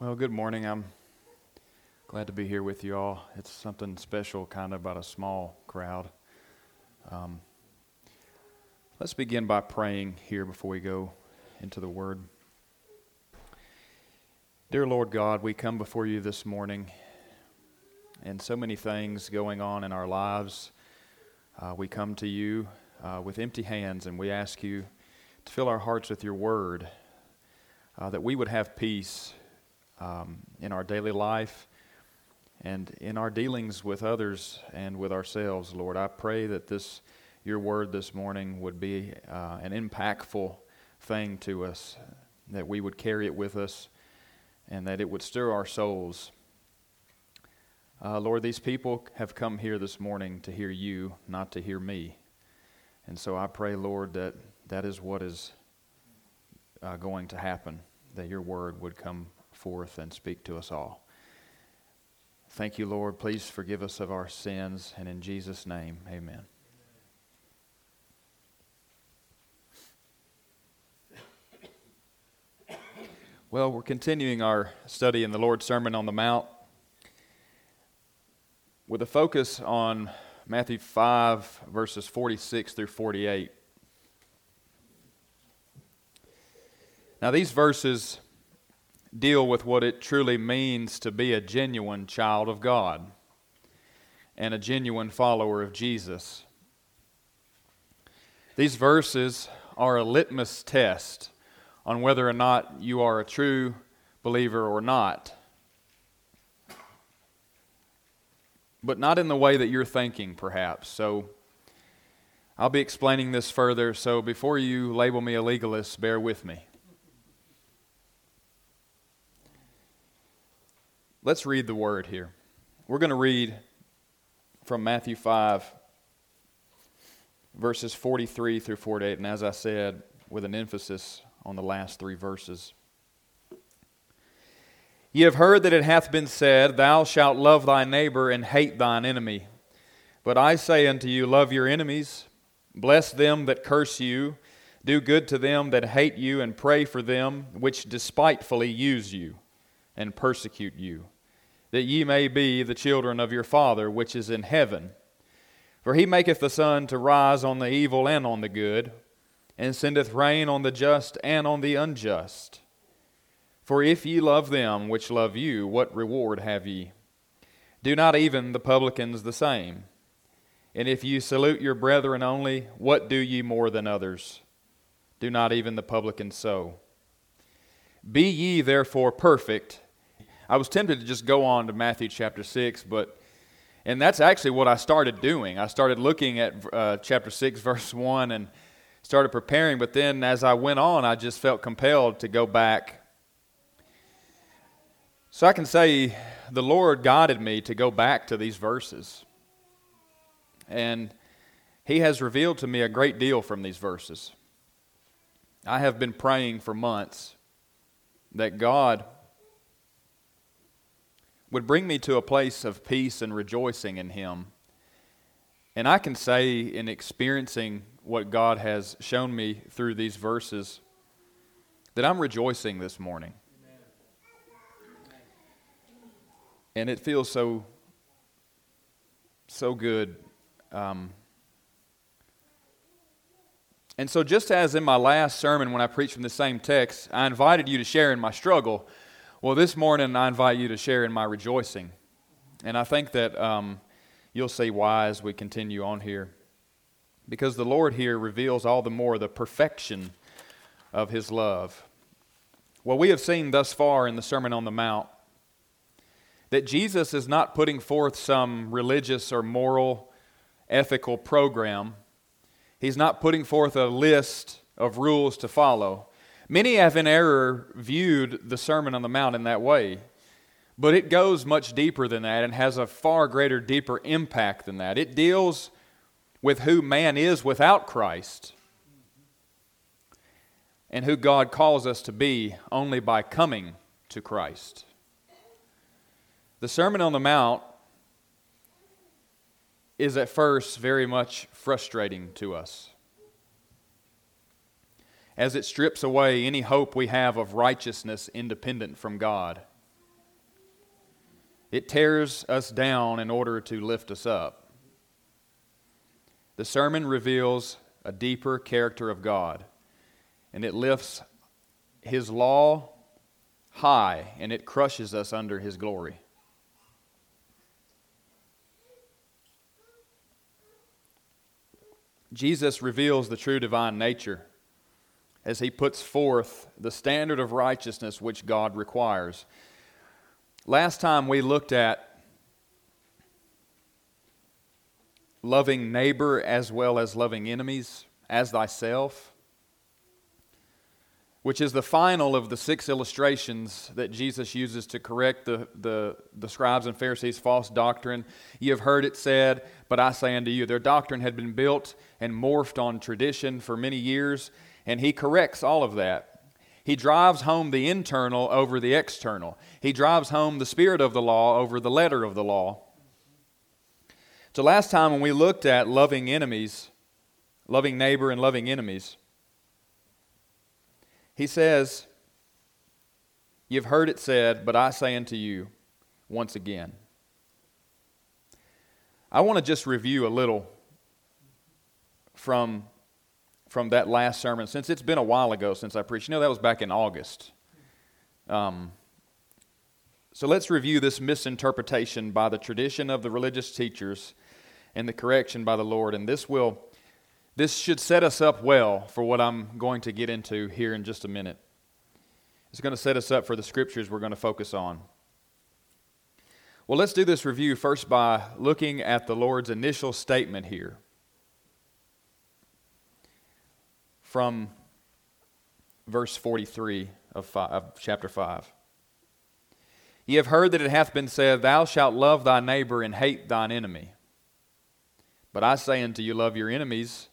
Well, good morning. I'm glad to be here with you all. It's something special, kind of about a small crowd. Um, let's begin by praying here before we go into the Word. Dear Lord God, we come before you this morning, and so many things going on in our lives. Uh, we come to you uh, with empty hands, and we ask you to fill our hearts with your Word, uh, that we would have peace um, in our daily life and in our dealings with others and with ourselves, Lord. I pray that this, your word this morning, would be uh, an impactful thing to us, that we would carry it with us, and that it would stir our souls. Uh, Lord, these people have come here this morning to hear you, not to hear me. And so I pray, Lord, that that is what is uh, going to happen, that your word would come forth and speak to us all. Thank you, Lord. Please forgive us of our sins, and in Jesus' name, amen. Well, we're continuing our study in the Lord's Sermon on the Mount with a focus on Matthew 5, verses 46 through 48. Now, these verses deal with what it truly means to be a genuine child of God and a genuine follower of Jesus. These verses are a litmus test on whether or not you are a true believer or not. But not in the way that you're thinking, perhaps. So I'll be explaining this further. So before you label me a legalist, bear with me. Let's read the word here. We're going to read from Matthew 5, verses 43 through 48, and as I said, with an emphasis on the last three verses. Ye have heard that it hath been said, Thou shalt love thy neighbor and hate thine enemy. But I say unto you, Love your enemies, bless them that curse you, do good to them that hate you, and pray for them which despitefully use you and persecute you, that ye may be the children of your Father which is in heaven. For he maketh the sun to rise on the evil and on the good, and sendeth rain on the just and on the unjust. For if ye love them which love you, what reward have ye? Do not even the publicans the same? And if ye salute your brethren only, what do ye more than others? Do not even the publicans so? Be ye therefore perfect I was tempted to just go on to Matthew chapter 6, but, and that's actually what I started doing. I started looking at uh, chapter 6, verse 1, and started preparing, but then as I went on, I just felt compelled to go back. So I can say the Lord guided me to go back to these verses. And He has revealed to me a great deal from these verses. I have been praying for months that God would bring me to a place of peace and rejoicing in Him. And I can say, in experiencing what God has shown me through these verses, that I'm rejoicing this morning. And it feels so, so good. Um, and so, just as in my last sermon when I preached from the same text, I invited you to share in my struggle. Well, this morning I invite you to share in my rejoicing. And I think that um, you'll see why as we continue on here. Because the Lord here reveals all the more the perfection of His love. Well, we have seen thus far in the Sermon on the Mount that Jesus is not putting forth some religious or moral, ethical program. He's not putting forth a list of rules to follow. Many have in error viewed the Sermon on the Mount in that way, but it goes much deeper than that and has a far greater, deeper impact than that. It deals with who man is without Christ and who God calls us to be only by coming to Christ. The Sermon on the Mount is at first very much frustrating to us as it strips away any hope we have of righteousness independent from God. it tears us down in order to lift us up. The sermon reveals a deeper character of God, and it lifts His law high, and it crushes us under His glory. Jesus reveals the true divine nature as he puts forth the standard of righteousness which God requires. Last time we looked at loving neighbor as well as loving enemies as thyself, which is the final of the six illustrations that Jesus uses to correct the, the, the scribes and Pharisees' false doctrine. You have heard it said, but I say unto you, their doctrine had been built and morphed on tradition for many years, and he corrects all of that. He drives home the internal over the external. He drives home the spirit of the law over the letter of the law. So, last time when we looked at loving enemies, loving neighbor and loving enemies, he says, You've heard it said, but I say unto you once again. I want to just review a little from from that last sermon, since it's been a while ago since I preached. You know, that was back in August. Um, so let's review this misinterpretation by the tradition of the religious teachers and the correction by the Lord. And this will, this should set us up well for what I'm going to get into here in just a minute. It's going to set us up for the scriptures we're going to focus on. Well, let's do this review first by looking at the Lord's initial statement here. From verse 43 of, five, of chapter 5. Ye have heard that it hath been said, Thou shalt love thy neighbor and hate thine enemy. But I say unto you, love your enemies,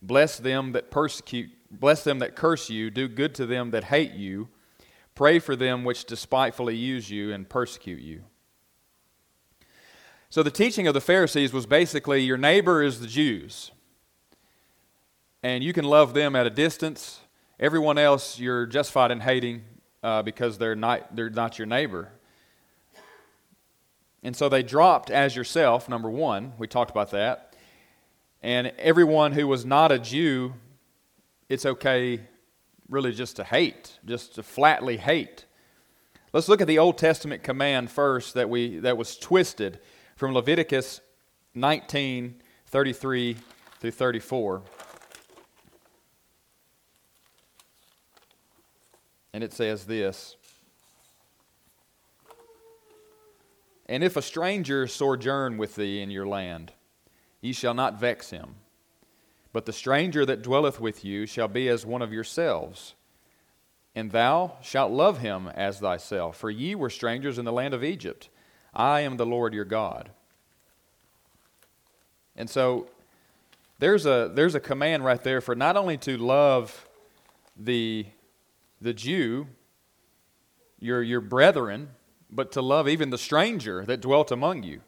bless them that persecute, bless them that curse you, do good to them that hate you, pray for them which despitefully use you and persecute you. So the teaching of the Pharisees was basically your neighbor is the Jews and you can love them at a distance. Everyone else you're justified in hating uh, because they're not, they're not your neighbor. And so they dropped as yourself, number one. We talked about that. And everyone who was not a Jew, it's okay really just to hate, just to flatly hate. Let's look at the Old Testament command first that, we, that was twisted from Leviticus 19 33 through 34. And it says this And if a stranger sojourn with thee in your land, ye shall not vex him. But the stranger that dwelleth with you shall be as one of yourselves. And thou shalt love him as thyself, for ye were strangers in the land of Egypt. I am the Lord your God. And so there's a, there's a command right there for not only to love the the Jew, your, your brethren, but to love even the stranger that dwelt among you.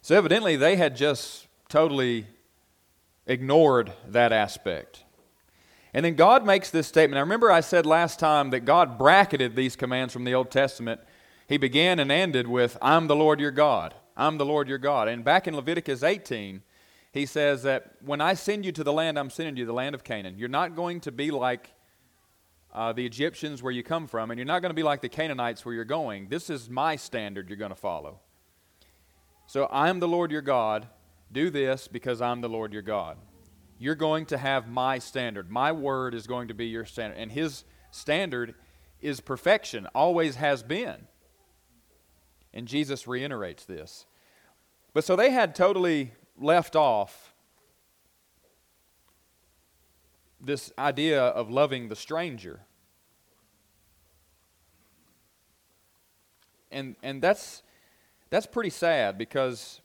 So evidently, they had just totally ignored that aspect. And then God makes this statement. I remember I said last time that God bracketed these commands from the Old Testament. He began and ended with, I'm the Lord your God. I'm the Lord your God. And back in Leviticus 18, he says that when I send you to the land I'm sending you, the land of Canaan, you're not going to be like uh, the Egyptians where you come from, and you're not going to be like the Canaanites where you're going. This is my standard you're going to follow. So I am the Lord your God. Do this because I'm the Lord your God. You're going to have my standard. My word is going to be your standard. And his standard is perfection, always has been. And Jesus reiterates this. But so they had totally left off this idea of loving the stranger. And, and that's, that's pretty sad because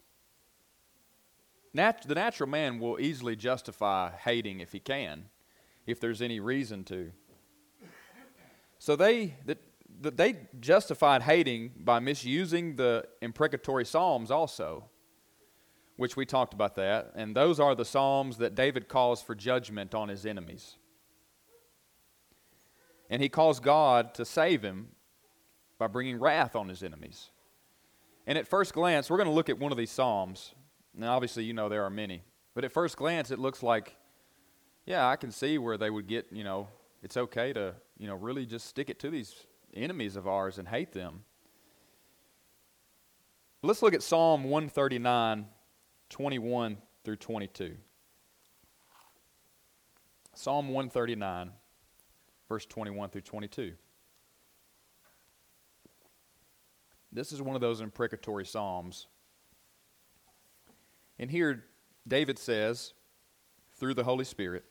nat- the natural man will easily justify hating if he can, if there's any reason to. So they, that, they justified hating by misusing the imprecatory psalms also which we talked about that. And those are the Psalms that David calls for judgment on his enemies. And he calls God to save him by bringing wrath on his enemies. And at first glance, we're going to look at one of these Psalms. Now, obviously, you know there are many. But at first glance, it looks like, yeah, I can see where they would get, you know, it's okay to, you know, really just stick it to these enemies of ours and hate them. Let's look at Psalm 139, 21 through 22. Psalm 139, verse 21 through 22. This is one of those imprecatory Psalms. And here, David says, through the Holy Spirit,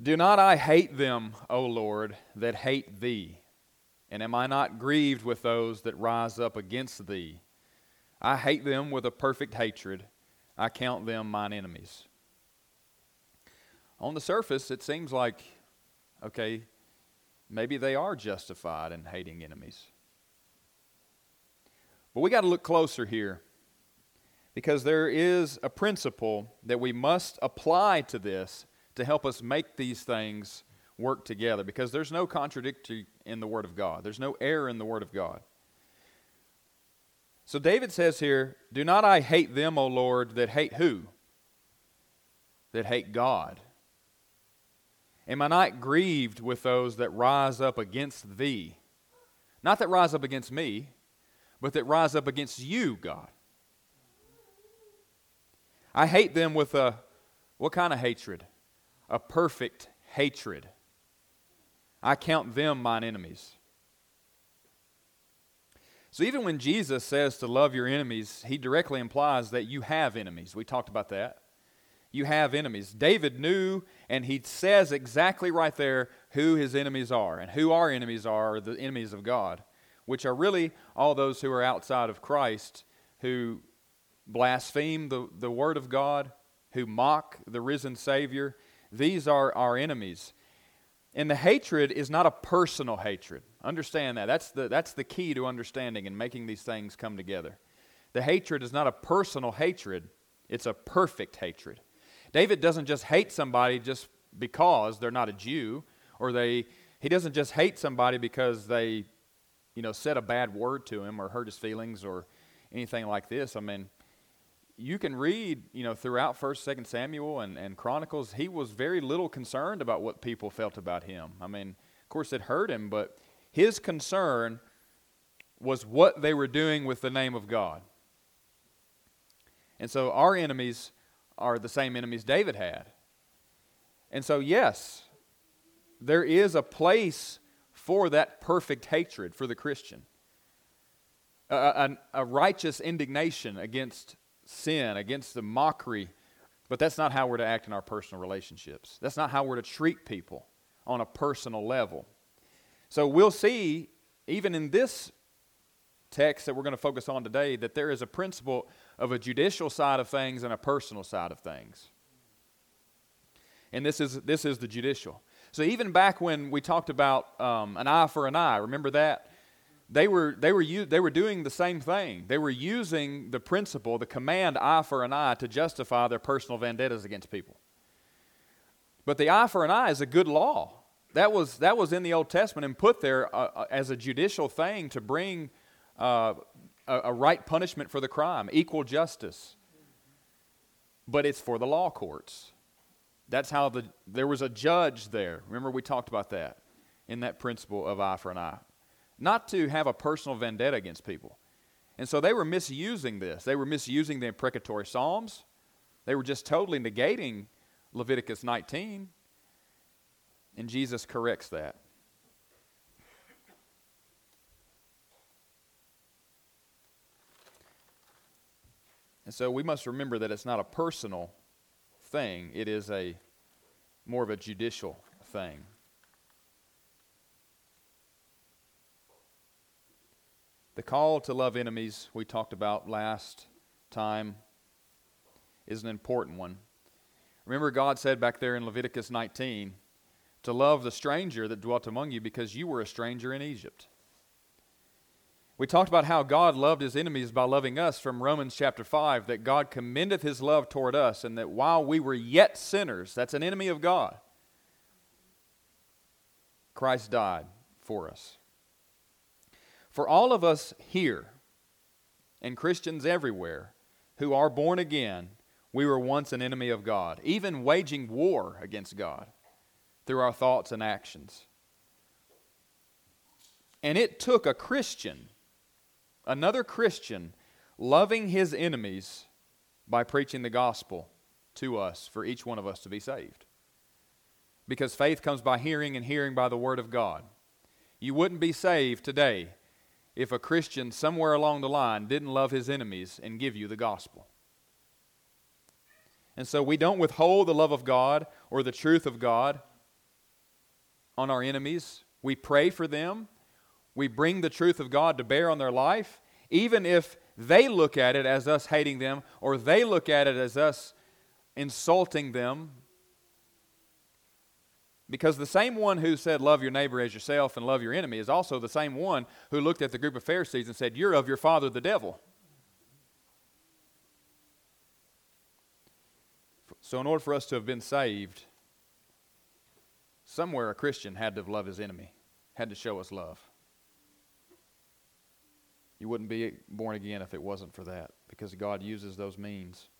Do not I hate them, O Lord, that hate thee? And am I not grieved with those that rise up against thee? I hate them with a perfect hatred. I count them mine enemies. On the surface, it seems like, okay, maybe they are justified in hating enemies. But we got to look closer here because there is a principle that we must apply to this to help us make these things work together because there's no contradictory in the Word of God, there's no error in the Word of God. So David says here, Do not I hate them, O Lord, that hate who? That hate God. Am I not grieved with those that rise up against thee? Not that rise up against me, but that rise up against you, God. I hate them with a, what kind of hatred? A perfect hatred. I count them mine enemies. So even when Jesus says to love your enemies, he directly implies that you have enemies. We talked about that. You have enemies. David knew, and he says exactly right there who his enemies are and who our enemies are, the enemies of God which are really all those who are outside of Christ, who blaspheme the, the Word of God, who mock the risen Savior. These are our enemies. And the hatred is not a personal hatred. Understand that. That's the, that's the key to understanding and making these things come together. The hatred is not a personal hatred, it's a perfect hatred. David doesn't just hate somebody just because they're not a Jew, or they, he doesn't just hate somebody because they you know, said a bad word to him or hurt his feelings or anything like this. I mean, you can read, you know, throughout First, Second Samuel and, and Chronicles, he was very little concerned about what people felt about him. I mean, of course, it hurt him, but his concern was what they were doing with the name of God. And so our enemies are the same enemies David had. And so, yes, there is a place for that perfect hatred for the Christian. A, a, a, righteous indignation against sin, against the mockery. But that's not how we're to act in our personal relationships. That's not how we're to treat people on a personal level. So we'll see, even in this text that we're going to focus on today, that there is a principle of a judicial side of things and a personal side of things. And this is, this is the judicial. So even back when we talked about um, an eye for an eye, remember that? They were, they, were they were doing the same thing. They were using the principle, the command eye for an eye, to justify their personal vendettas against people. But the eye for an eye is a good law. That was, that was in the Old Testament and put there uh, uh as a judicial thing to bring uh, a, a right punishment for the crime, equal justice. But it's for the law courts. That's how the, there was a judge there. Remember, we talked about that in that principle of eye for an eye. Not to have a personal vendetta against people. And so they were misusing this. They were misusing the imprecatory Psalms. They were just totally negating Leviticus 19. And Jesus corrects that. And so we must remember that it's not a personal thing, it is a more of a judicial thing. The call to love enemies we talked about last time is an important one. Remember, God said back there in Leviticus 19 to love the stranger that dwelt among you because you were a stranger in Egypt. We talked about how God loved his enemies by loving us from Romans chapter 5, that God commendeth his love toward us, and that while we were yet sinners, that's an enemy of God, Christ died for us. For all of us here, and Christians everywhere who are born again, we were once an enemy of God, even waging war against God through our thoughts and actions. And it took a Christian, another Christian, loving his enemies by preaching the gospel to us for each one of us to be saved. Because faith comes by hearing, and hearing by the word of God. You wouldn't be saved today if a Christian somewhere along the line didn't love his enemies and give you the gospel. And so we don't withhold the love of God or the truth of God on our enemies. We pray for them. We bring the truth of God to bear on their life, even if they look at it as us hating them or they look at it as us insulting them. Because the same one who said, Love your neighbor as yourself and love your enemy, is also the same one who looked at the group of Pharisees and said, You're of your father the devil. So, in order for us to have been saved, somewhere a Christian had to love his enemy, had to show us love. You wouldn't be born again if it wasn't for that, because God uses those means.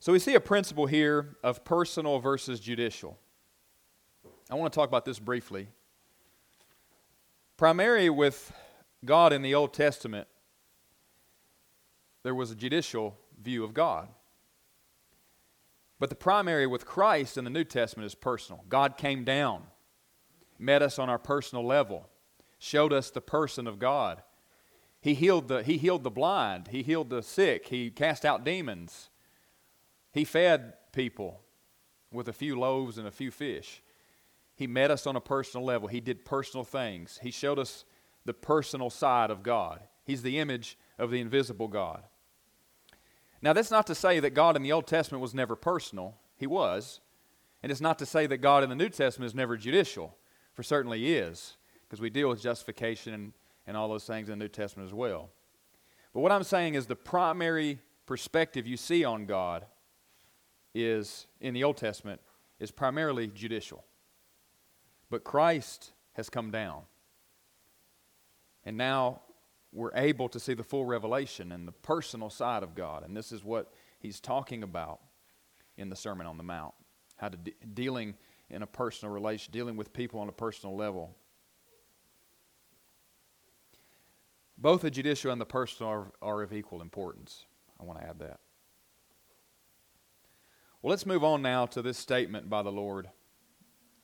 So, we see a principle here of personal versus judicial. I want to talk about this briefly. Primarily with God in the Old Testament, there was a judicial view of God. But the primary with Christ in the New Testament is personal. God came down, met us on our personal level, showed us the person of God. He healed the, he healed the blind, He healed the sick, He cast out demons, He fed people with a few loaves and a few fish. He met us on a personal level, He did personal things, He showed us the personal side of God. He's the image of the invisible God. Now, that's not to say that God in the Old Testament was never personal. He was. And it's not to say that God in the New Testament is never judicial, for certainly he is, because we deal with justification and, and all those things in the New Testament as well. But what I'm saying is the primary perspective you see on God is, in the Old Testament, is primarily judicial. But Christ has come down. And now we're able to see the full revelation and the personal side of God. And this is what he's talking about in the Sermon on the Mount how to de- dealing in a personal relation, dealing with people on a personal level. Both the judicial and the personal are, are of equal importance. I want to add that. Well, let's move on now to this statement by the Lord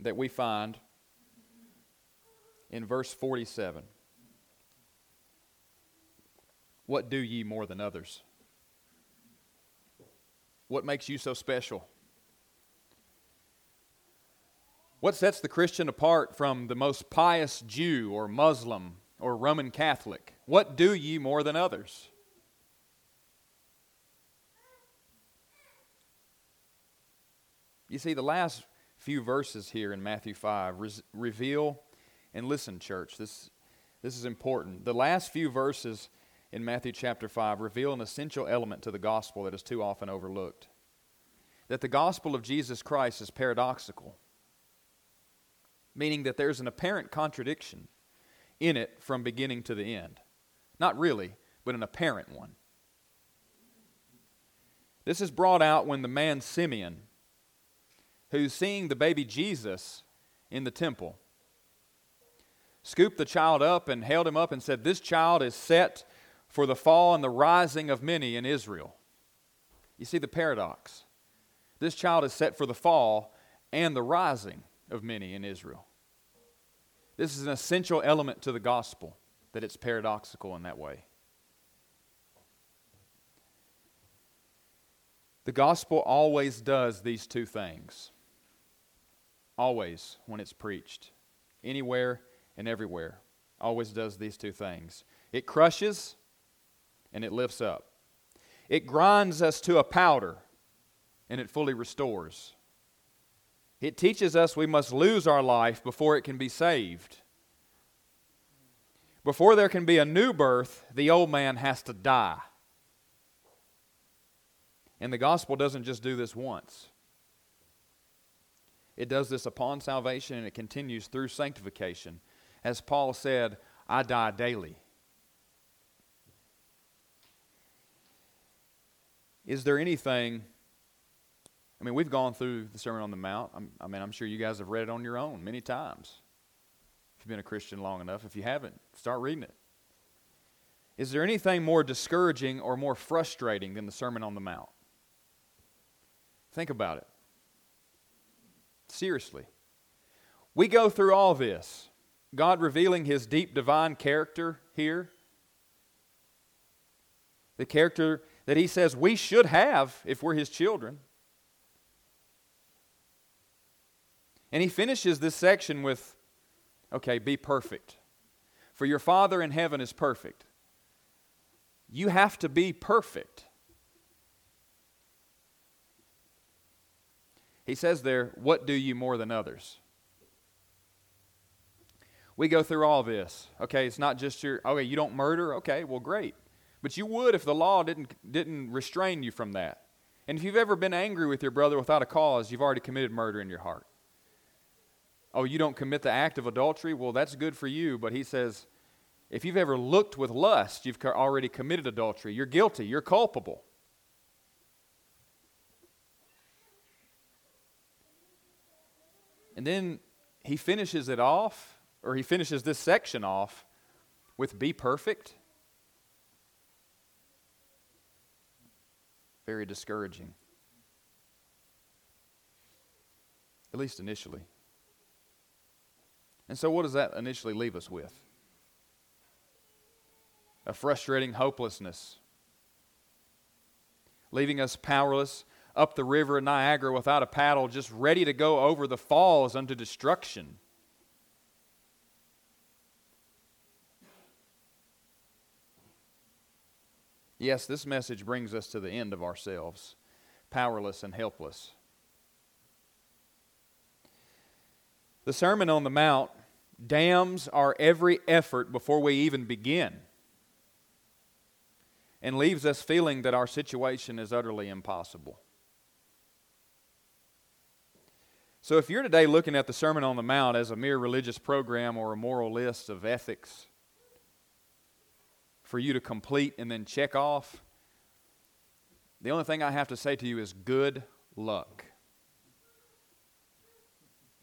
that we find in verse 47. What do ye more than others? What makes you so special? What sets the Christian apart from the most pious Jew or Muslim or Roman Catholic? What do ye more than others? You see, the last few verses here in Matthew 5 re- reveal, and listen, church, this, this is important. The last few verses in Matthew chapter 5 reveal an essential element to the gospel that is too often overlooked. That the gospel of Jesus Christ is paradoxical, meaning that there's an apparent contradiction in it from beginning to the end. Not really, but an apparent one. This is brought out when the man Simeon, who's seeing the baby Jesus in the temple, scooped the child up and held him up and said, This child is set for the fall and the rising of many in Israel. You see the paradox. This child is set for the fall and the rising of many in Israel. This is an essential element to the gospel that it's paradoxical in that way. The gospel always does these two things. Always, when it's preached. Anywhere and everywhere. Always does these two things. It crushes and it lifts up. It grinds us to a powder and it fully restores. It teaches us we must lose our life before it can be saved. Before there can be a new birth, the old man has to die. And the gospel doesn't just do this once. It does this upon salvation and it continues through sanctification. As Paul said, I die daily. Is there anything? I mean, we've gone through the Sermon on the Mount. I'm, I mean, I'm sure you guys have read it on your own many times. If you've been a Christian long enough, if you haven't, start reading it. Is there anything more discouraging or more frustrating than the Sermon on the Mount? Think about it. Seriously. We go through all this. God revealing his deep divine character here. The character that he says we should have if we're his children. And he finishes this section with okay, be perfect. For your Father in heaven is perfect. You have to be perfect. He says there, What do you more than others? We go through all this. Okay, it's not just your, okay, you don't murder. Okay, well, great. But you would if the law didn't, didn't restrain you from that. And if you've ever been angry with your brother without a cause, you've already committed murder in your heart. Oh, you don't commit the act of adultery? Well, that's good for you. But he says, if you've ever looked with lust, you've already committed adultery. You're guilty. You're culpable. And then he finishes it off, or he finishes this section off with be perfect. Very discouraging. At least initially. And so, what does that initially leave us with? A frustrating hopelessness, leaving us powerless up the river Niagara without a paddle, just ready to go over the falls unto destruction. Yes, this message brings us to the end of ourselves, powerless and helpless. The Sermon on the Mount damns our every effort before we even begin and leaves us feeling that our situation is utterly impossible. So, if you're today looking at the Sermon on the Mount as a mere religious program or a moral list of ethics for you to complete and then check off, the only thing I have to say to you is good luck.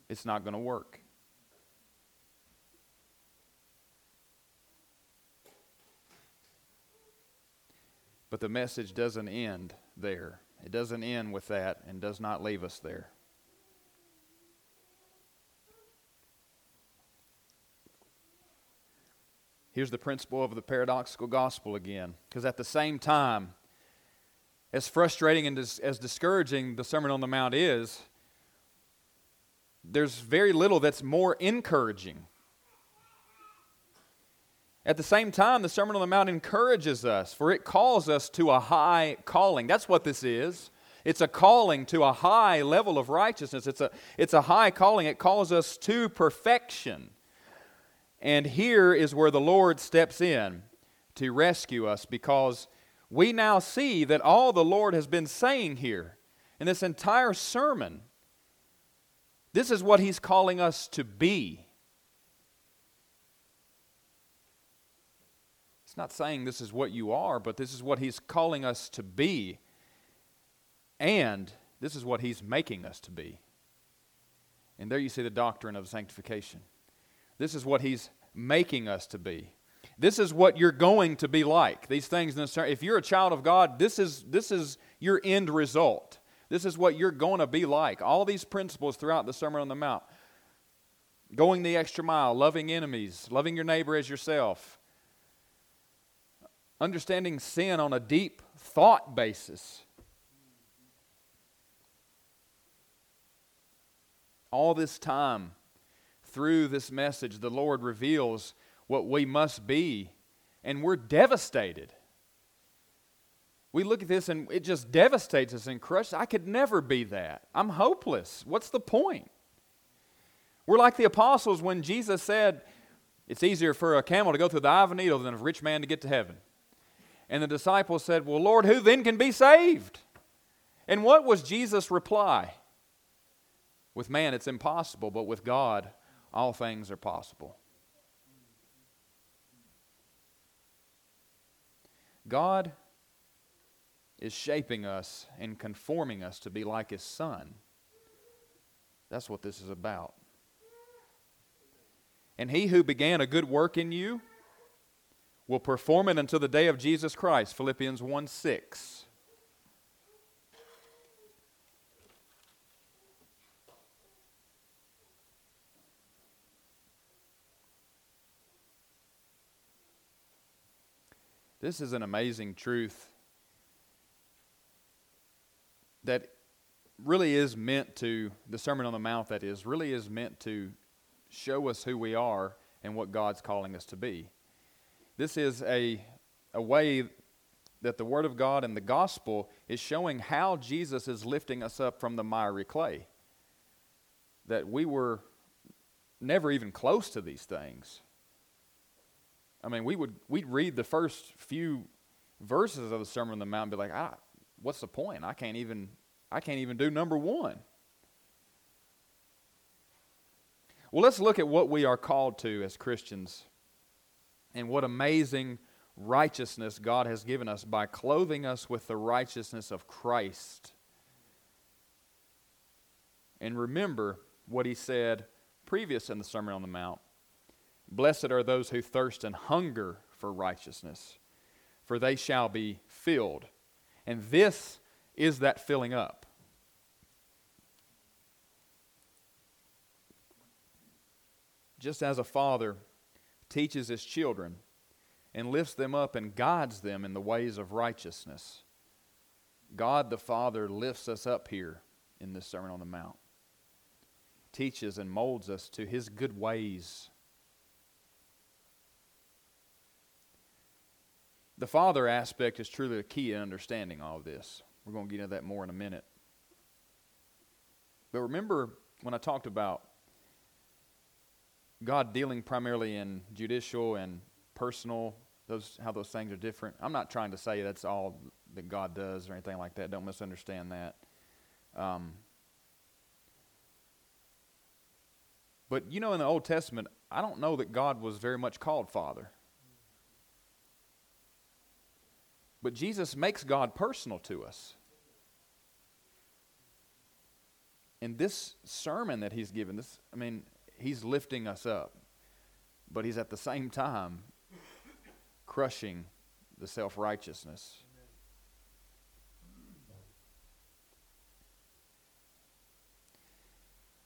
It's not going to work. But the message doesn't end there. It doesn't end with that and does not leave us there. Here's the principle of the paradoxical gospel again. Because at the same time, as frustrating and as, as discouraging the Sermon on the Mount is, there's very little that's more encouraging. At the same time, the Sermon on the Mount encourages us, for it calls us to a high calling. That's what this is. It's a calling to a high level of righteousness. It's a, it's a high calling. It calls us to perfection. And here is where the Lord steps in to rescue us because we now see that all the Lord has been saying here in this entire sermon, this is what He's calling us to be. It's not saying this is what you are, but this is what He's calling us to be. And this is what He's making us to be. And there you see the doctrine of sanctification. This is what He's making us to be. This is what you're going to be like. These things, if you're a child of God, this is, this is your end result. This is what you're going to be like. All these principles throughout the Sermon on the Mount going the extra mile, loving enemies, loving your neighbor as yourself, understanding sin on a deep thought basis. All this time, through this message, the Lord reveals what we must be, and we're devastated. We look at this and it just devastates us and crushes. I could never be that. I'm hopeless. What's the point? We're like the apostles when Jesus said, It's easier for a camel to go through the eye of a needle than a rich man to get to heaven. And the disciples said, Well, Lord, who then can be saved? And what was Jesus' reply? With man, it's impossible, but with God, all things are possible. God is shaping us and conforming us to be like His Son. That's what this is about. And He who began a good work in you will perform it until the day of Jesus Christ. Philippians 1 6. This is an amazing truth that really is meant to, the Sermon on the Mount, that is, really is meant to show us who we are and what God's calling us to be. This is a, a way that the Word of God and the gospel is showing how Jesus is lifting us up from the miry clay. That we were never even close to these things. I mean, we would we'd read the first few verses of the Sermon on the Mount and be like, ah, what's the point? I can't even I can't even do number one. Well, let's look at what we are called to as Christians and what amazing righteousness God has given us by clothing us with the righteousness of Christ. And remember what he said previous in the Sermon on the Mount Blessed are those who thirst and hunger for righteousness, for they shall be filled. And this is that filling up. Just as a father teaches his children and lifts them up and guides them in the ways of righteousness, God the Father lifts us up here in this Sermon on the Mount, teaches and molds us to his good ways The father aspect is truly the key in understanding all of this. We're going to get into that more in a minute. But remember when I talked about God dealing primarily in judicial and personal, those how those things are different. I'm not trying to say that's all that God does or anything like that. Don't misunderstand that. Um, but you know, in the Old Testament, I don't know that God was very much called Father. But Jesus makes God personal to us. In this sermon that he's given, this I mean, he's lifting us up, but he's at the same time crushing the self-righteousness.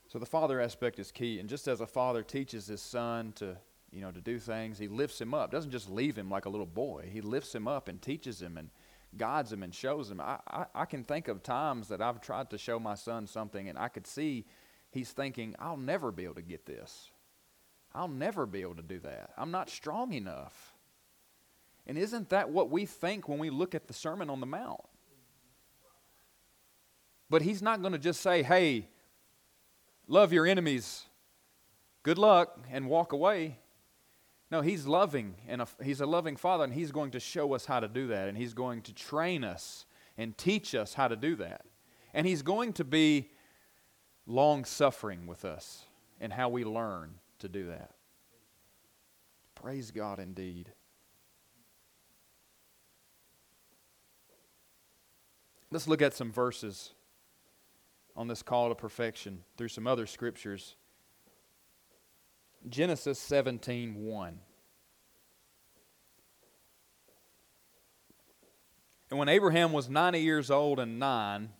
So the father aspect is key, and just as a father teaches his son to you know, to do things. He lifts him up. Doesn't just leave him like a little boy. He lifts him up and teaches him and guides him and shows him. I, I, I can think of times that I've tried to show my son something and I could see he's thinking, I'll never be able to get this. I'll never be able to do that. I'm not strong enough. And isn't that what we think when we look at the Sermon on the Mount? But he's not going to just say, hey, love your enemies, good luck, and walk away. No, he's loving, and a, he's a loving father, and he's going to show us how to do that, and he's going to train us and teach us how to do that. And he's going to be long suffering with us and how we learn to do that. Praise God indeed. Let's look at some verses on this call to perfection through some other scriptures. Genesis 17 1. And when Abraham was 90 years old and nine,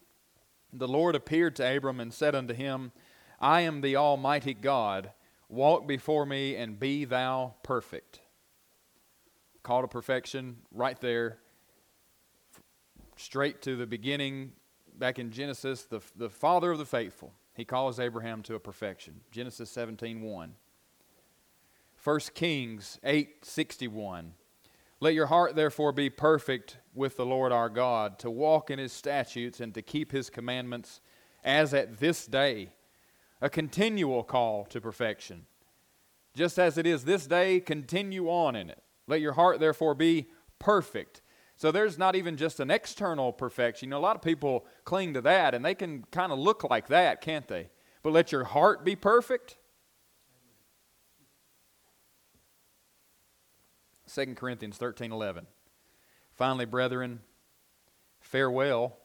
the Lord appeared to Abram and said unto him, I am the Almighty God. Walk before me and be thou perfect. Call to perfection right there, straight to the beginning, back in Genesis, the, the father of the faithful. He calls Abraham to a perfection. Genesis 17 1. 1 Kings 8:61 Let your heart therefore be perfect with the Lord our God to walk in his statutes and to keep his commandments as at this day a continual call to perfection. Just as it is this day continue on in it. Let your heart therefore be perfect. So there's not even just an external perfection. You know a lot of people cling to that and they can kind of look like that can't they? But let your heart be perfect 2 Corinthians 13 11. Finally, brethren, farewell.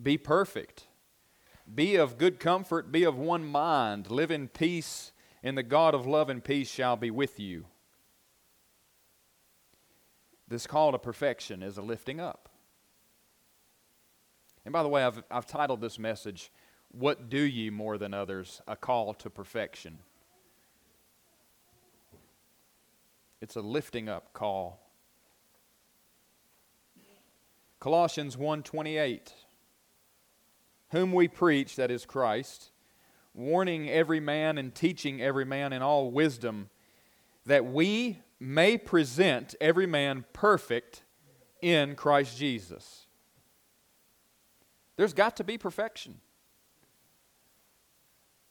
Be perfect. Be of good comfort. Be of one mind. Live in peace, and the God of love and peace shall be with you. This call to perfection is a lifting up. And by the way, I've, I've titled this message, What Do Ye More Than Others? A Call to Perfection. It's a lifting up call. Colossians 1:28 Whom we preach that is Christ warning every man and teaching every man in all wisdom that we may present every man perfect in Christ Jesus. There's got to be perfection.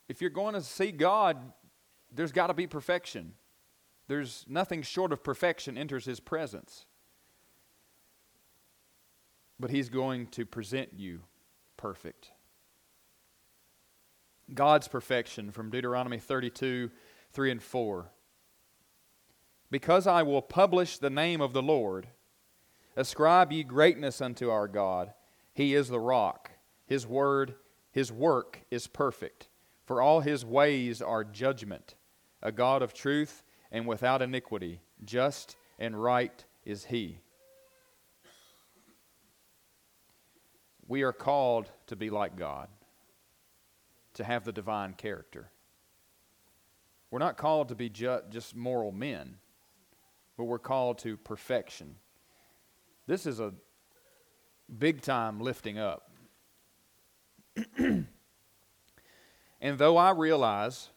If you're going to see God, there's got to be perfection. There's nothing short of perfection enters his presence. But he's going to present you perfect. God's perfection from Deuteronomy 32 3 and 4. Because I will publish the name of the Lord, ascribe ye greatness unto our God. He is the rock. His word, his work is perfect. For all his ways are judgment, a God of truth and without iniquity. Just and right is he. We are called to be like God, to have the divine character. We're not called to be ju- just moral men, but we're called to perfection. This is a big time lifting up. and though I realize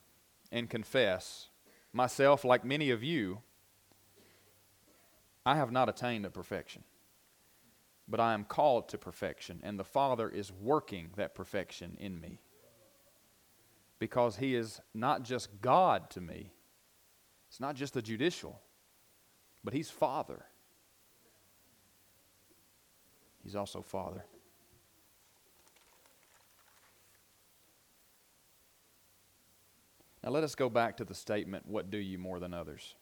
and confess myself, like many of you, I have not attained to perfection. But I am called to perfection, and the Father is working that perfection in me. Because He is not just God to me, it's not just the judicial, but He's Father. He's also Father. Now let us go back to the statement, What do you more than others?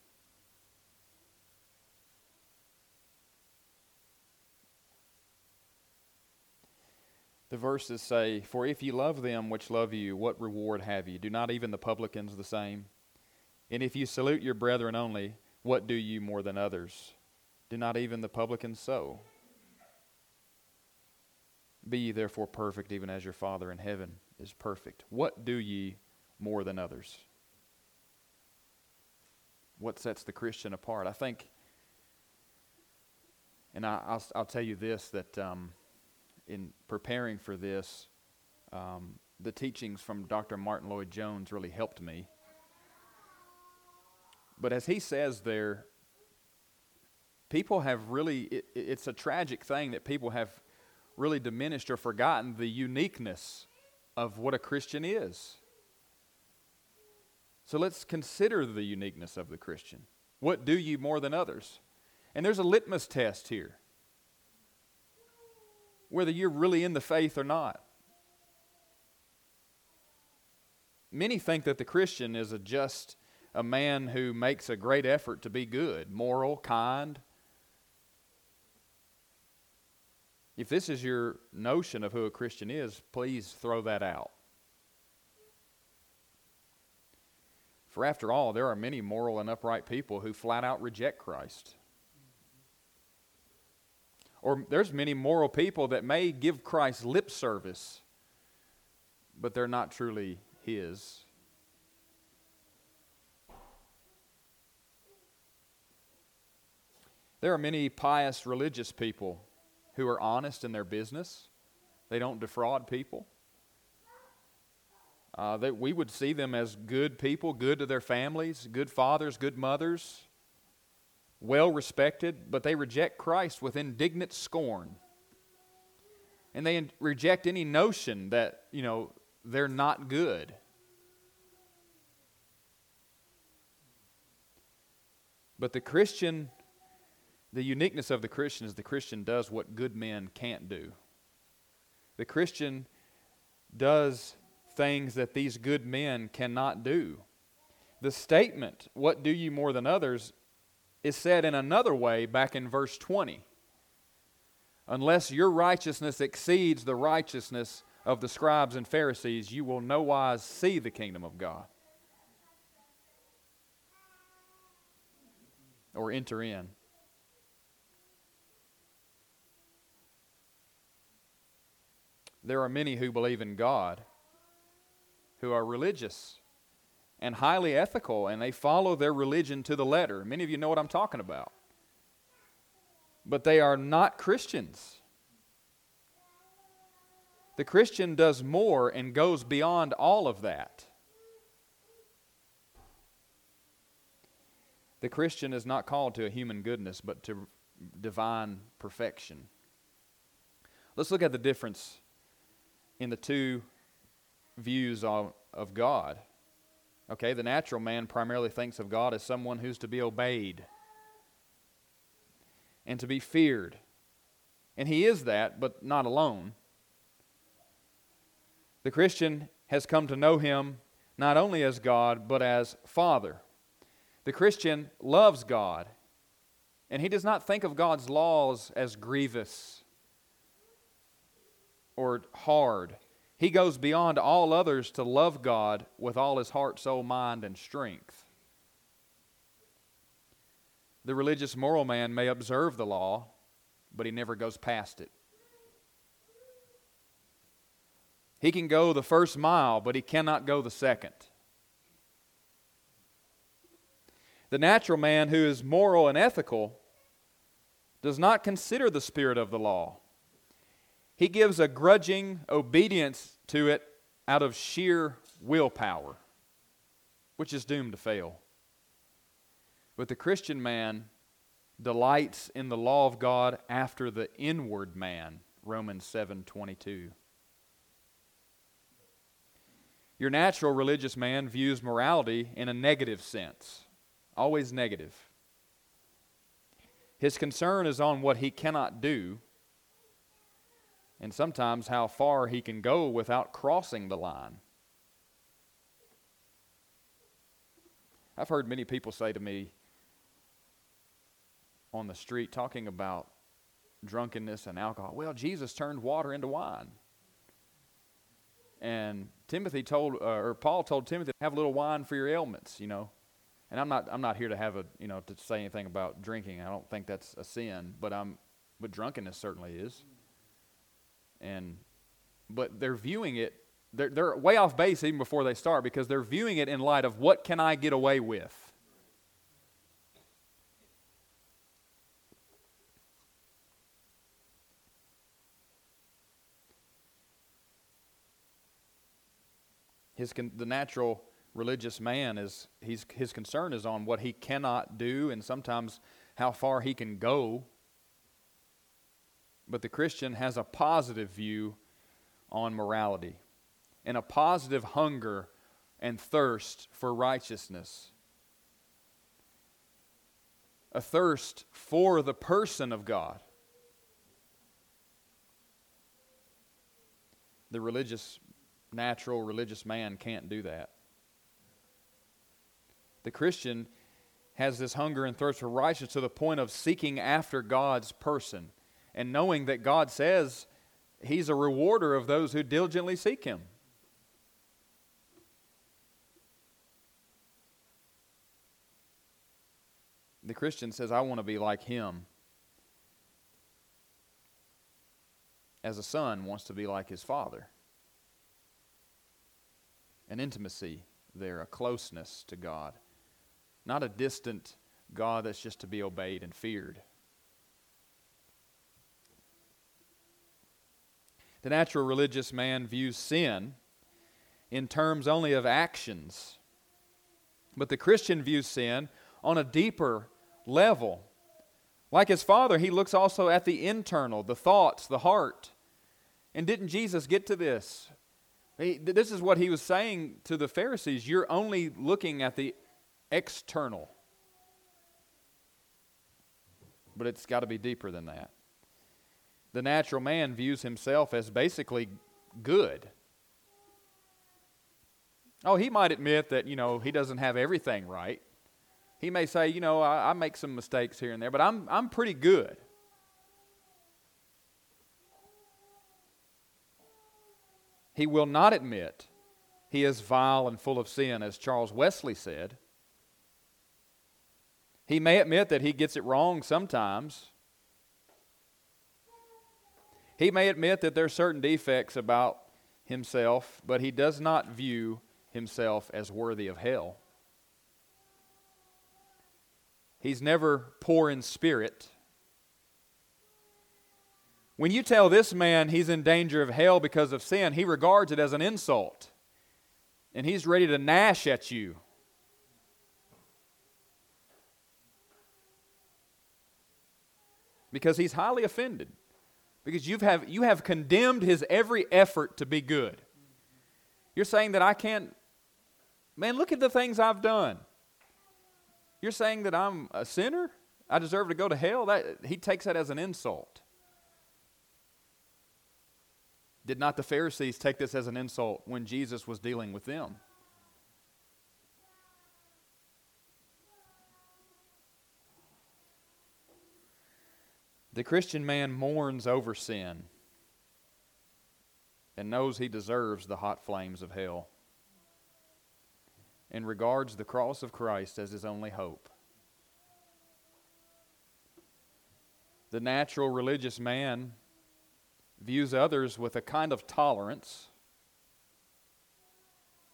The verses say, For if ye love them which love you, what reward have ye? Do not even the publicans the same? And if you salute your brethren only, what do you more than others? Do not even the publicans so? Be ye therefore perfect, even as your Father in heaven is perfect. What do ye more than others? What sets the Christian apart? I think, and I, will I'll tell you this that um, in preparing for this, um, the teachings from Dr. Martyn Lloyd-Jones really helped me. But as he says there, people have really, it, it's a tragic thing that people have really diminished or forgotten the uniqueness of what a Christian is. So let's consider the uniqueness of the Christian. What do you more than others? And there's a litmus test here whether you're really in the faith or not. Many think that the Christian is a just a man who makes a great effort to be good, moral, kind. If this is your notion of who a Christian is, please throw that out. For after all, there are many moral and upright people who flat out reject Christ. Or there's many moral people that may give Christ lip service, but they're not truly His. There are many pious religious people who are honest in their business. They don't defraud people. Uh, that we would see them as good people, good to their families, good fathers, good mothers, well respected, but they reject Christ with indignant scorn. And they reject any notion that, you know, they're not good. But the Christian, the uniqueness of the Christian is the Christian does what good men can't do. The Christian does things that these good men cannot do. The statement, What do you more than others, is said in another way back in verse 20. unless your righteousness exceeds the righteousness of the scribes and Pharisees, you will no wise see the kingdom of God or enter in. There are many who believe in God who are religious and highly ethical, and they follow their religion to the letter. Many of you know what I'm talking about. But they are not Christians. The Christian does more and goes beyond all of that. The Christian is not called to a human goodness, but to divine perfection. Let's look at the difference in the two views of, God. Okay, the natural man primarily thinks of God as someone who's to be obeyed and to be feared. And he is that, but not alone. The Christian has come to know him not only as God, but as Father. The Christian loves God, and he does not think of God's laws as grievous or hard. He goes beyond all others to love God with all his heart, soul, mind, and strength. The religious moral man may observe the law, but he never goes past it. He can go the first mile, but he cannot go the second. The natural man who is moral and ethical does not consider the spirit of the law. He gives a grudging obedience to it out of sheer willpower, which is doomed to fail. But the Christian man delights in the law of God after the inward man, Romans 7:22. Your natural religious man views morality in a negative sense, always negative. His concern is on what he cannot do and sometimes how far he can go without crossing the line. I've heard many people say to me on the street talking about drunkenness and alcohol, well, Jesus turned water into wine. And Timothy told, uh, or Paul told Timothy, have a little wine for your ailments, you know. And I'm not, I'm not here to have a, you know, to say anything about drinking. I don't think that's a sin, but I'm, but drunkenness certainly is and but they're viewing it they're, they're way off base even before they start because they're viewing it in light of what can i get away with? His the natural religious man is he's, his concern is on what he cannot do and sometimes how far he can go but the Christian has a positive view on morality and a positive hunger and thirst for righteousness. A thirst for the person of God. The religious, natural religious man can't do that. The Christian has this hunger and thirst for righteousness to the point of seeking after God's person and knowing that God says He's a rewarder of those who diligently seek Him. The Christian says, I want to be like Him. As a son wants to be like his father. An intimacy there, a closeness to God. Not a distant God that's just to be obeyed and feared. The natural religious man views sin in terms only of actions. But the Christian views sin on a deeper level. Like his father, he looks also at the internal, the thoughts, the heart. And didn't Jesus get to this? He, this is what he was saying to the Pharisees. You're only looking at the external. But it's got to be deeper than that the natural man views himself as basically good. Oh, he might admit that, you know, he doesn't have everything right. He may say, you know, I, I make some mistakes here and there, but I'm, I'm pretty good. He will not admit he is vile and full of sin, as Charles Wesley said. He may admit that he gets it wrong sometimes, he may admit that there are certain defects about himself, but he does not view himself as worthy of hell. He's never poor in spirit. When you tell this man he's in danger of hell because of sin, he regards it as an insult. And he's ready to gnash at you. Because he's highly offended. Because you've have, you have condemned his every effort to be good. You're saying that I can't, man, look at the things I've done. You're saying that I'm a sinner? I deserve to go to hell? That, he takes that as an insult. Did not the Pharisees take this as an insult when Jesus was dealing with them? The Christian man mourns over sin and knows he deserves the hot flames of hell and regards the cross of Christ as his only hope. The natural religious man views others with a kind of tolerance,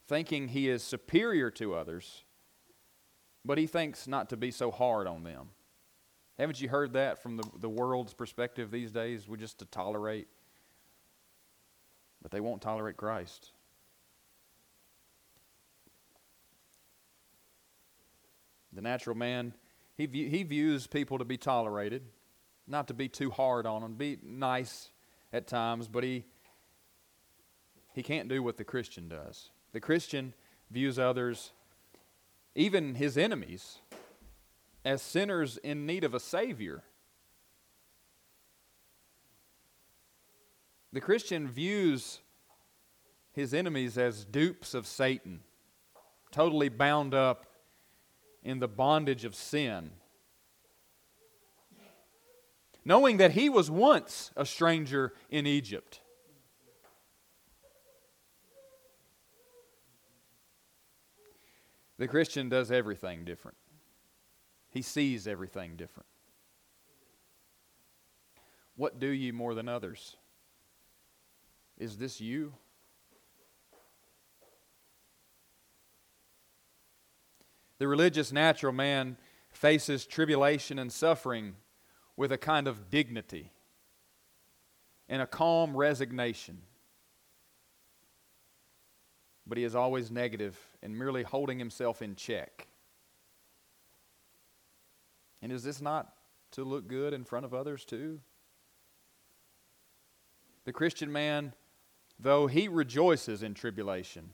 thinking he is superior to others, but he thinks not to be so hard on them. Haven't you heard that from the, the world's perspective these days? We're just to tolerate. But they won't tolerate Christ. The natural man, he, view, he views people to be tolerated, not to be too hard on them, be nice at times, but he, he can't do what the Christian does. The Christian views others, even his enemies, as sinners in need of a Savior. The Christian views his enemies as dupes of Satan, totally bound up in the bondage of sin knowing that he was once a stranger in Egypt. The Christian does everything different. He sees everything different. What do you more than others? Is this you? The religious natural man faces tribulation and suffering with a kind of dignity and a calm resignation. But he is always negative and merely holding himself in check. And is this not to look good in front of others too? The Christian man, though he rejoices in tribulation,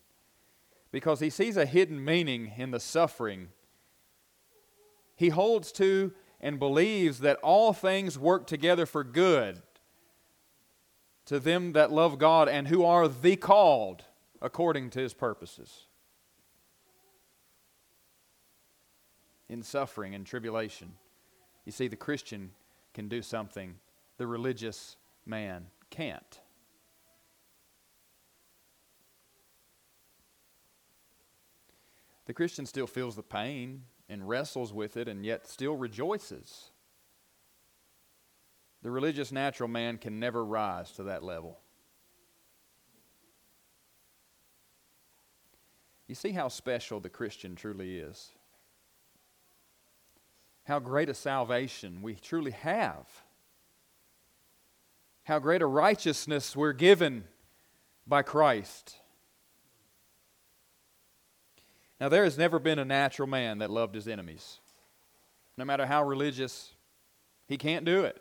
because he sees a hidden meaning in the suffering, he holds to and believes that all things work together for good to them that love God and who are the called according to his purposes. In suffering and tribulation, you see, the Christian can do something the religious man can't. The Christian still feels the pain and wrestles with it and yet still rejoices. The religious natural man can never rise to that level. You see how special the Christian truly is. How great a salvation we truly have. How great a righteousness we're given by Christ. Now, there has never been a natural man that loved his enemies. No matter how religious, he can't do it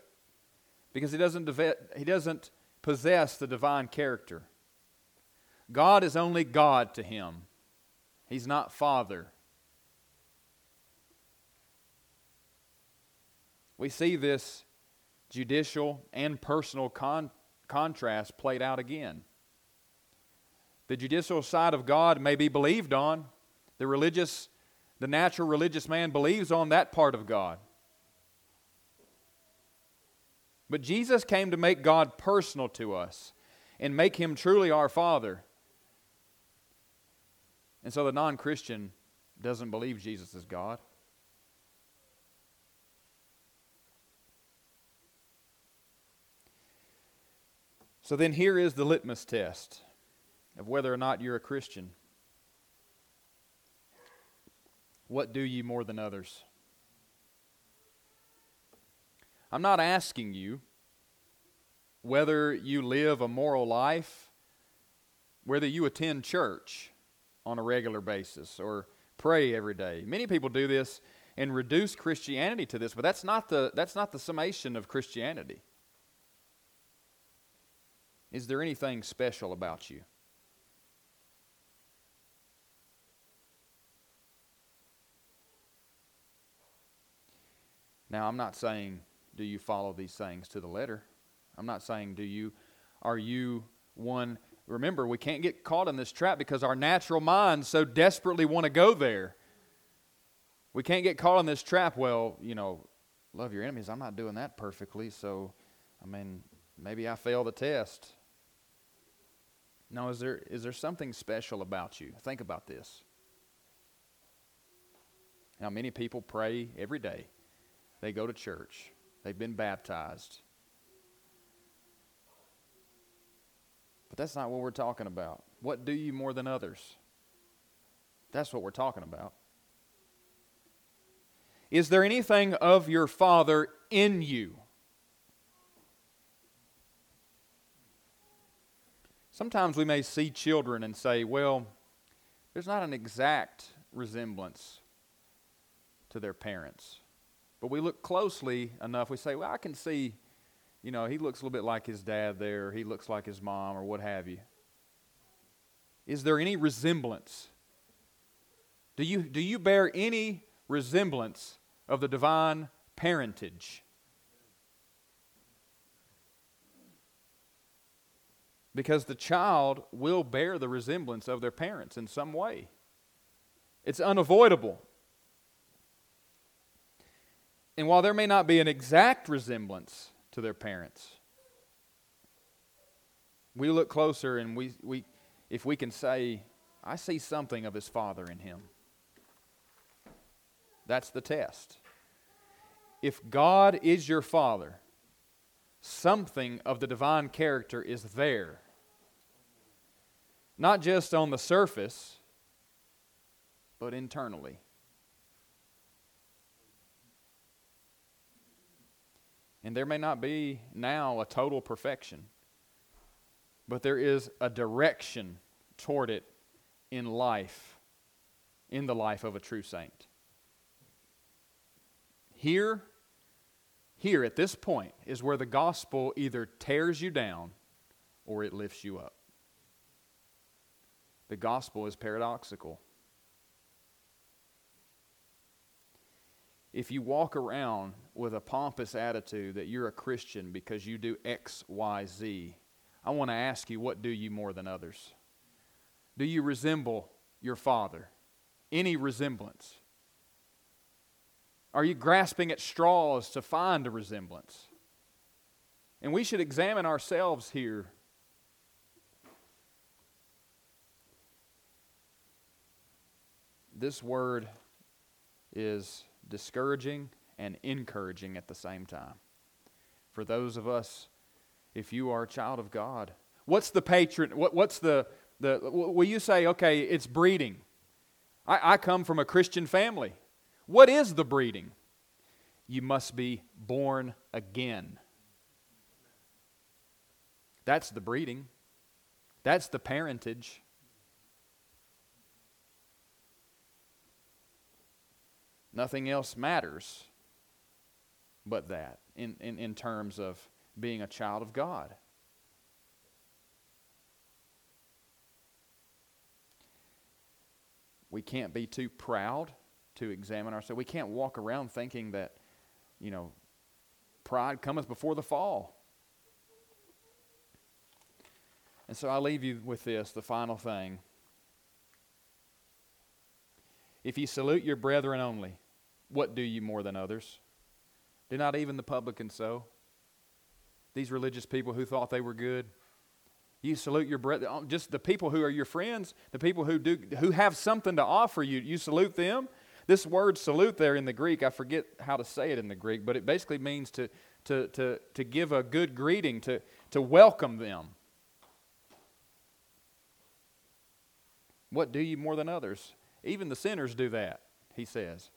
because he doesn't, he doesn't possess the divine character. God is only God to him, he's not Father. We see this judicial and personal con- contrast played out again. The judicial side of God may be believed on, the religious, the natural religious man believes on that part of God. But Jesus came to make God personal to us. and make him truly our Father. And so the non Christian doesn't believe Jesus is God. So then here is the litmus test of whether or not you're a Christian. What do you more than others? I'm not asking you whether you live a moral life, whether you attend church on a regular basis or pray every day. Many people do this and reduce Christianity to this, but that's not the, that's not the summation of Christianity. Is there anything special about you? Now, I'm not saying, do you follow these things to the letter? I'm not saying, do you, are you one? Remember, we can't get caught in this trap because our natural minds so desperately want to go there. We can't get caught in this trap. Well, you know, love your enemies. I'm not doing that perfectly, so, I mean, maybe I fail the test. Now, is there, is there something special about you? Think about this. Now, many people pray every day, they go to church, they've been baptized. But that's not what we're talking about. What do you more than others? That's what we're talking about. Is there anything of your Father in you? Sometimes we may see children and say, well, there's not an exact resemblance to their parents. But we look closely enough, we say, well, I can see, you know, he looks a little bit like his dad there, he looks like his mom, or what have you. Is there any resemblance? Do you, do you bear any resemblance of the divine parentage? Because the child will bear the resemblance of their parents in some way. It's unavoidable. And while there may not be an exact resemblance to their parents, we look closer and we, we if we can say, I see something of his father in him. That's the test. If God is your father, something of the divine character is there not just on the surface, but internally. And there may not be now a total perfection, but there is a direction toward it in life, in the life of a true saint. Here, here at this point is where the gospel either tears you down or it lifts you up. The gospel is paradoxical. If you walk around with a pompous attitude that you're a Christian because you do X, Y, Z, I want to ask you, what do you more than others? Do you resemble your father? Any resemblance? Are you grasping at straws to find a resemblance? And we should examine ourselves here this word is discouraging and encouraging at the same time. For those of us, if you are a child of God, what's the patron? What, what's the, the, will you say, okay, it's breeding? I, I come from a Christian family. What is the breeding? You must be born again. That's the breeding. That's the parentage. Nothing else matters but that in, in, in terms of being a child of God. We can't be too proud to examine ourselves. We can't walk around thinking that, you know, pride cometh before the fall. And so I leave you with this, the final thing. If you salute your brethren only, what do you more than others? Do not even the publicans so? These religious people who thought they were good? You salute your brother, uh, just the people who are your friends, the people who do who have something to offer you. You salute them. This word salute there in the Greek, I forget how to say it in the Greek, but it basically means to to to to give a good greeting, to to welcome them. What do you more than others? Even the sinners do that, he says.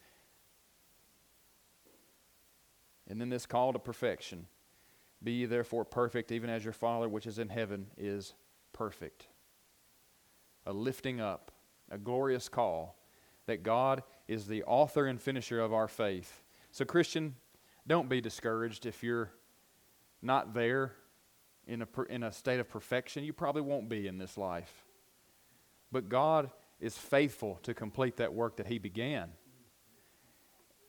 And then this call to perfection. Be ye therefore perfect, even as your Father which is in heaven is perfect. A lifting up, a glorious call that God is the author and finisher of our faith. So, Christian, don't be discouraged if you're not there in a, in a state of perfection. You probably won't be in this life. But God is faithful to complete that work that He began.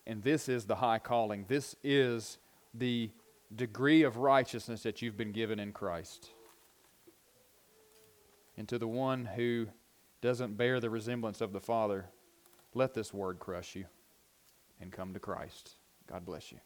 And this is the high calling. This is the degree of righteousness that you've been given in Christ. And to the one who doesn't bear the resemblance of the Father, let this word crush you and come to Christ. God bless you.